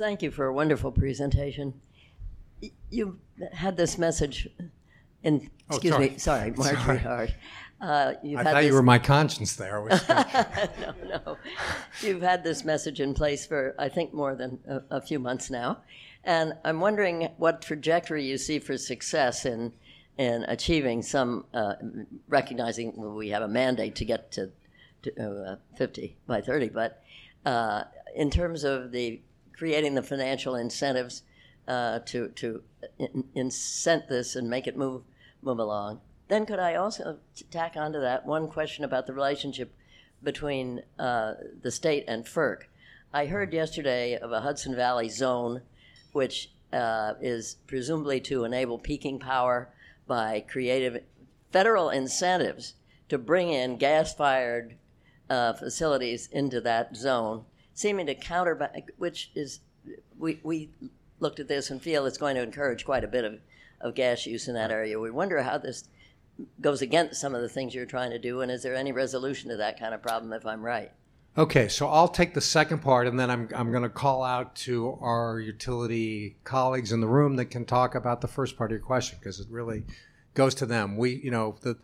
Thank you for a wonderful presentation. Y- You had this message in, Oh, excuse sorry. me, sorry, Marjorie. Hart. Uh, you've I had thought you this- were my conscience there. I was- no, no. You've had this message in place for, I think, more than a, a few months now. And I'm wondering what trajectory you see for success in, in achieving some, uh, recognizing we have a mandate to get to, to uh, 50 by 30, but uh, in terms of the creating the financial incentives uh, to, to in, incent this and make it move, move along. Then could I also tack onto that one question about the relationship between uh, the state and FERC? I heard yesterday of a Hudson Valley zone, which uh, is presumably to enable peaking power by creative federal incentives to bring in gas-fired uh, facilities into that zone, seeming to counter, uh, which is we, we looked at this and feel it's going to encourage quite a bit of, of gas use in that area. We wonder how this goes against some of the things you're trying to do, and is there any resolution to that kind of problem if I'm right? okay, so I'll take the second part, and then I'm, I'm going to call out to our utility colleagues in the room that can talk about the first part of your question because it really goes to them. We, you know, the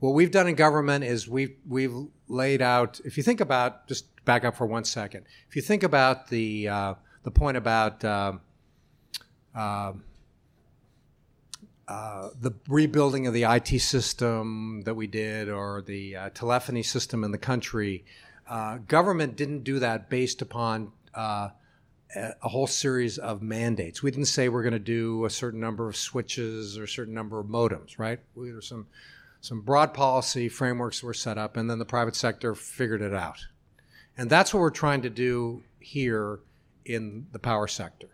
what we've done in government is we've we've laid out. If you think about, just back up for one second. If you think about the uh, the point about um um, uh, the rebuilding of the IT system that we did, or the uh, telephony system in the country, uh, government didn't do that based upon uh, a whole series of mandates. We didn't say we're going to do a certain number of switches or a certain number of modems, right? There were some some broad policy frameworks were set up, and then the private sector figured it out. And that's what we're trying to do here in the power sector.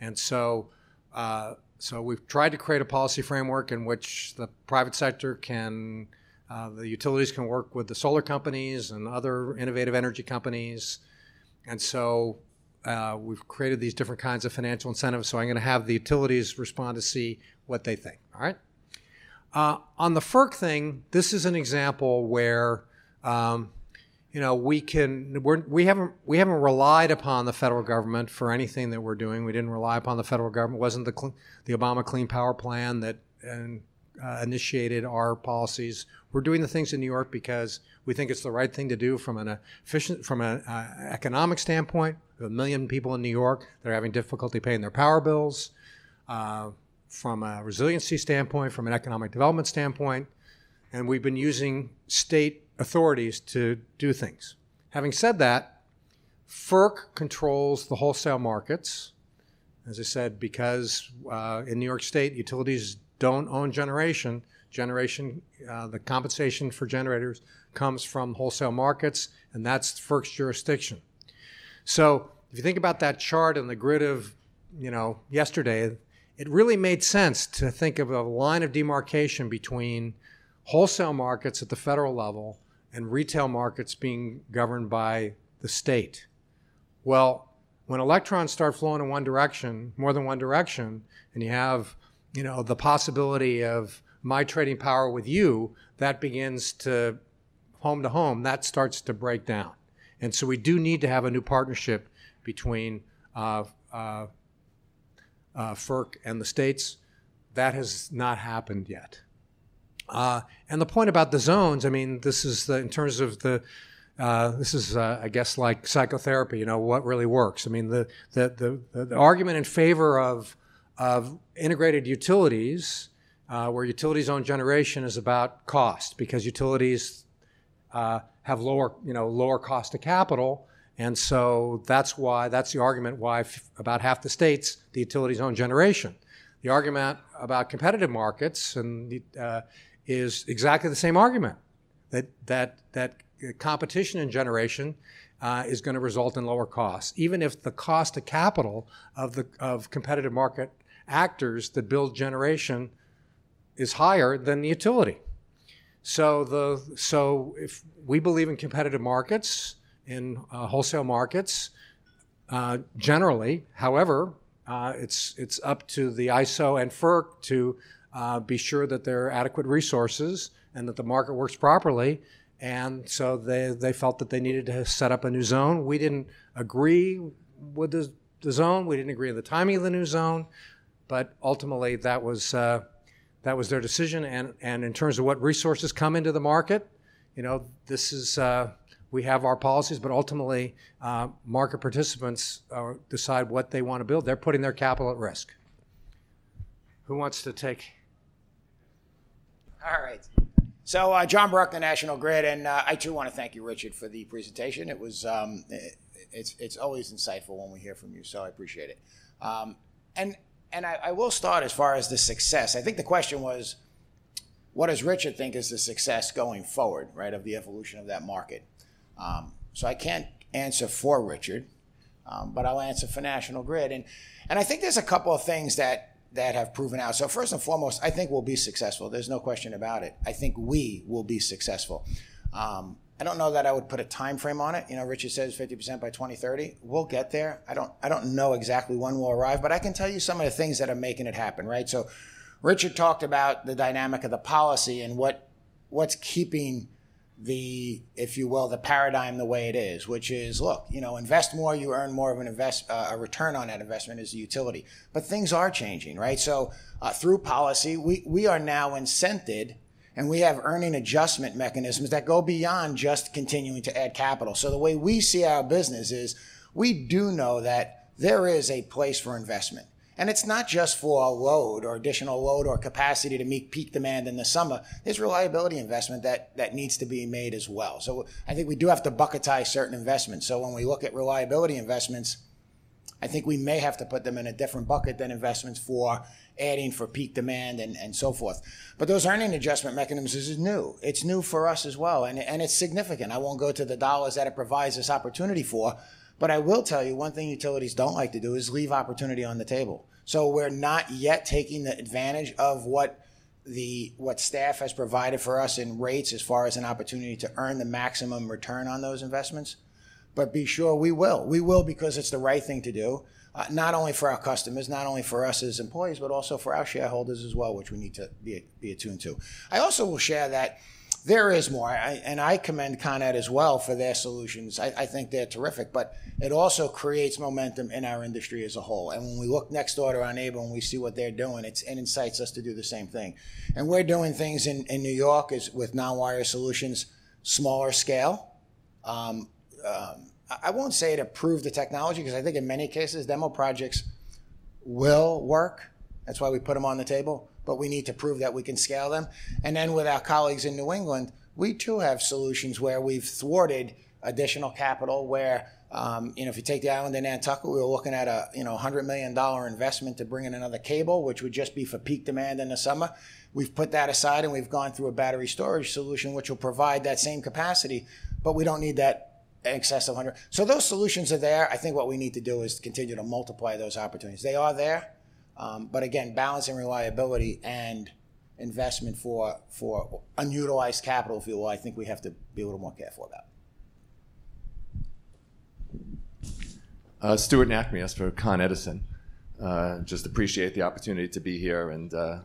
And so, uh, so we've tried to create a policy framework in which the private sector can, uh, the utilities can work with the solar companies and other innovative energy companies. And so uh, we've created these different kinds of financial incentives. So I'm going to have the utilities respond to see what they think. All right. Uh, on the FERC thing, this is an example where, um, you know, we can we're, we haven't we haven't relied upon the federal government for anything that we're doing. We didn't rely upon the federal government. It wasn't the the Obama Clean Power Plan that uh, initiated our policies. We're doing the things in New York because we think it's the right thing to do from an efficient from an uh, economic standpoint. A million people in New York that are having difficulty paying their power bills. Uh, from a resiliency standpoint, from an economic development standpoint, and we've been using state authorities to do things. Having said that, FERC controls the wholesale markets. As I said, because uh, in New York State, utilities don't own generation. Generation, uh, the compensation for generators comes from wholesale markets, and that's FERC's jurisdiction. So if you think about that chart and the grid of, you know, yesterday, it really made sense to think of a line of demarcation between wholesale markets at the federal level and retail markets being governed by the state. Well, when electrons start flowing in one direction, more than one direction, and you have, you know, the possibility of my trading power with you, that begins to home to home, that starts to break down. And so we do need to have a new partnership between uh, uh, uh, FERC and the states. That has not happened yet. Uh, and the point about the zones, I mean, this is the, in terms of the, uh, this is, uh, I guess, like psychotherapy. You know, what really works. I mean, the the the, the argument in favor of of integrated utilities, uh, where utilities own generation, is about cost because utilities uh, have lower, you know, lower cost of capital, and so that's why that's the argument why f- about half the states the utilities own generation. The argument about competitive markets and uh, is exactly the same argument that that that competition in generation uh, is going to result in lower costs, even if the cost of capital of the of competitive market actors that build generation is higher than the utility. So the so if we believe in competitive markets in uh, wholesale markets uh, generally, however, uh, it's it's up to the ISO and FERC to uh, be sure that there are adequate resources and that the market works properly. And so they, they felt that they needed to set up a new zone. We didn't agree with the the zone. We didn't agree on the timing of the new zone, but ultimately that was uh, that was their decision. And and in terms of what resources come into the market, you know, this is uh, we have our policies, but ultimately uh, market participants uh, decide what they want to build. They're putting their capital at risk. Who wants to take? All right. So, uh, John Bruckner, National Grid, and uh, I too want to thank you, Richard, for the presentation. It was um, it, it's it's always insightful when we hear from you, so I appreciate it. Um, and and I, I, will start as far as the success. I think the question was, what does Richard think is the success going forward, right, of the evolution of that market? Um, so I can't answer for Richard, um, but I'll answer for National Grid, and and I think there's a couple of things that that have proven out. So first and foremost, I think we'll be successful. There's no question about it. I think we will be successful. Um, I don't know that I would put a time frame on it. You know, Richard says 50% by 2030. We'll get there. I don't I don't know exactly when we'll arrive, but I can tell you some of the things that are making it happen, right? So Richard talked about the dynamic of the policy and what what's keeping the, if you will, the paradigm the way it is, which is, look, you know, invest more, you earn more of an invest, uh, a return on that investment as a utility. But things are changing, right? So uh, through policy, we, we are now incented and we have earning adjustment mechanisms that go beyond just continuing to add capital. So the way we see our business is we do know that there is a place for investment. And it's not just for load or additional load or capacity to meet peak demand in the summer. There's reliability investment that, that needs to be made as well. So I think we do have to bucketize certain investments. So when we look at reliability investments, I think we may have to put them in a different bucket than investments for adding for peak demand and, and so forth. But those earning adjustment mechanisms is new. It's new for us as well. And, and it's significant. I won't go to the dollars that it provides this opportunity for, but I will tell you one thing utilities don't like to do is leave opportunity on the table. So we're not yet taking the advantage of what the what staff has provided for us in rates as far as an opportunity to earn the maximum return on those investments. But be sure we will. We will because it's the right thing to do, uh, not only for our customers, not only for us as employees, but also for our shareholders as well, which we need to be, be attuned to. I also will share that there is more, I, and I commend Con Ed as well for their solutions. I, I, think they're terrific, but it also creates momentum in our industry as a whole. And when we look next door to our neighbor and we see what they're doing, it incites us to do the same thing. And we're doing things in, in New York is with non-wire solutions, smaller scale. Um, um, I won't say to prove the technology because I think in many cases demo projects will work. That's why we put them on the table but we need to prove that we can scale them. And then with our colleagues in New England, we too have solutions where we've thwarted additional capital where um, you know, if you take the island in Nantucket, we were looking at a you know hundred million dollar investment to bring in another cable, which would just be for peak demand in the summer. We've put that aside and we've gone through a battery storage solution, which will provide that same capacity, but we don't need that excess of hundred. So those solutions are there. I think what we need to do is continue to multiply those opportunities. They are there. Um, but again, balancing reliability and investment for for unutilized capital, if you will, I think we have to be a little more careful about. Uh, Stuart Nachmias for Con Edison. Uh, just appreciate the opportunity to be here and uh,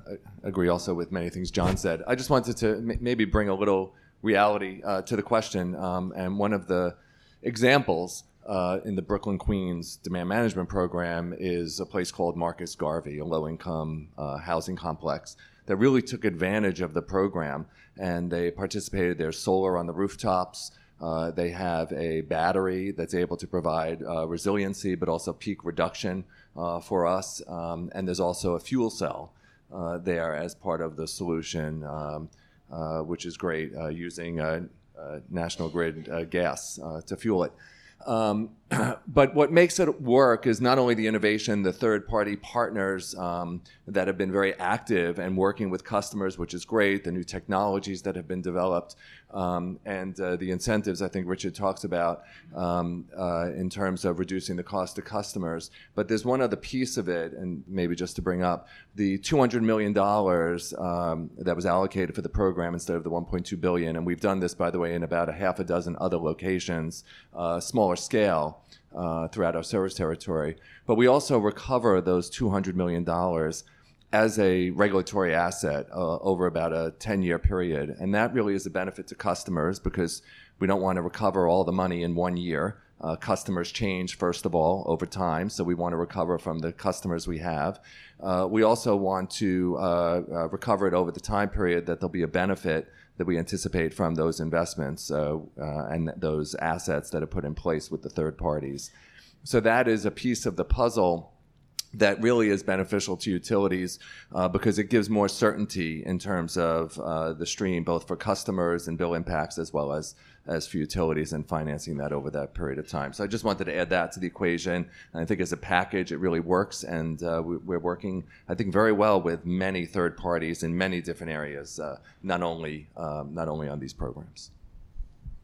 agree also with many things John said. I just wanted to m- maybe bring a little reality uh, to the question. Um, and one of the examples uh, in the Brooklyn Queens demand management program is a place called Marcus Garvey, a low income uh, housing complex that really took advantage of the program and they participated. There's solar on the rooftops. Uh, they have a battery that's able to provide uh, resiliency but also peak reduction uh, for us. Um, and there's also a fuel cell uh, there as part of the solution, um, which is great, using National Grid gas to fuel it. Um, but what makes it work is not only the innovation, the third party partners um, that have been very active and working with customers, which is great, the new technologies that have been developed, um, and uh, the incentives I think Richard talks about um, uh, in terms of reducing the cost to customers. But there's one other piece of it, and maybe just to bring up the $200 million um, that was allocated for the program instead of the 1.2 billion. and we've done this, by the way, in about a half a dozen other locations, uh, smaller scale uh, throughout our service territory. But we also recover those $200 million as a regulatory asset uh, over about a 10 year period. And that really is a benefit to customers because we don't want to recover all the money in one year. Uh, customers change, first of all, over time. So we want to recover from the customers we have. Uh, we also want to uh, uh, recover it over the time period that there'll be a benefit that we anticipate from those investments uh, uh, and those assets that are put in place with the third parties. So that is a piece of the puzzle that really is beneficial to utilities uh, because it gives more certainty in terms of uh, the stream, both for customers and bill impacts, as well as as for utilities and financing that over that period of time. So I just wanted to add that to the equation. And I think as a package, it really works, and uh, we, we're working, I think, very well with many third parties in many different areas, uh, not only um, not only on these programs.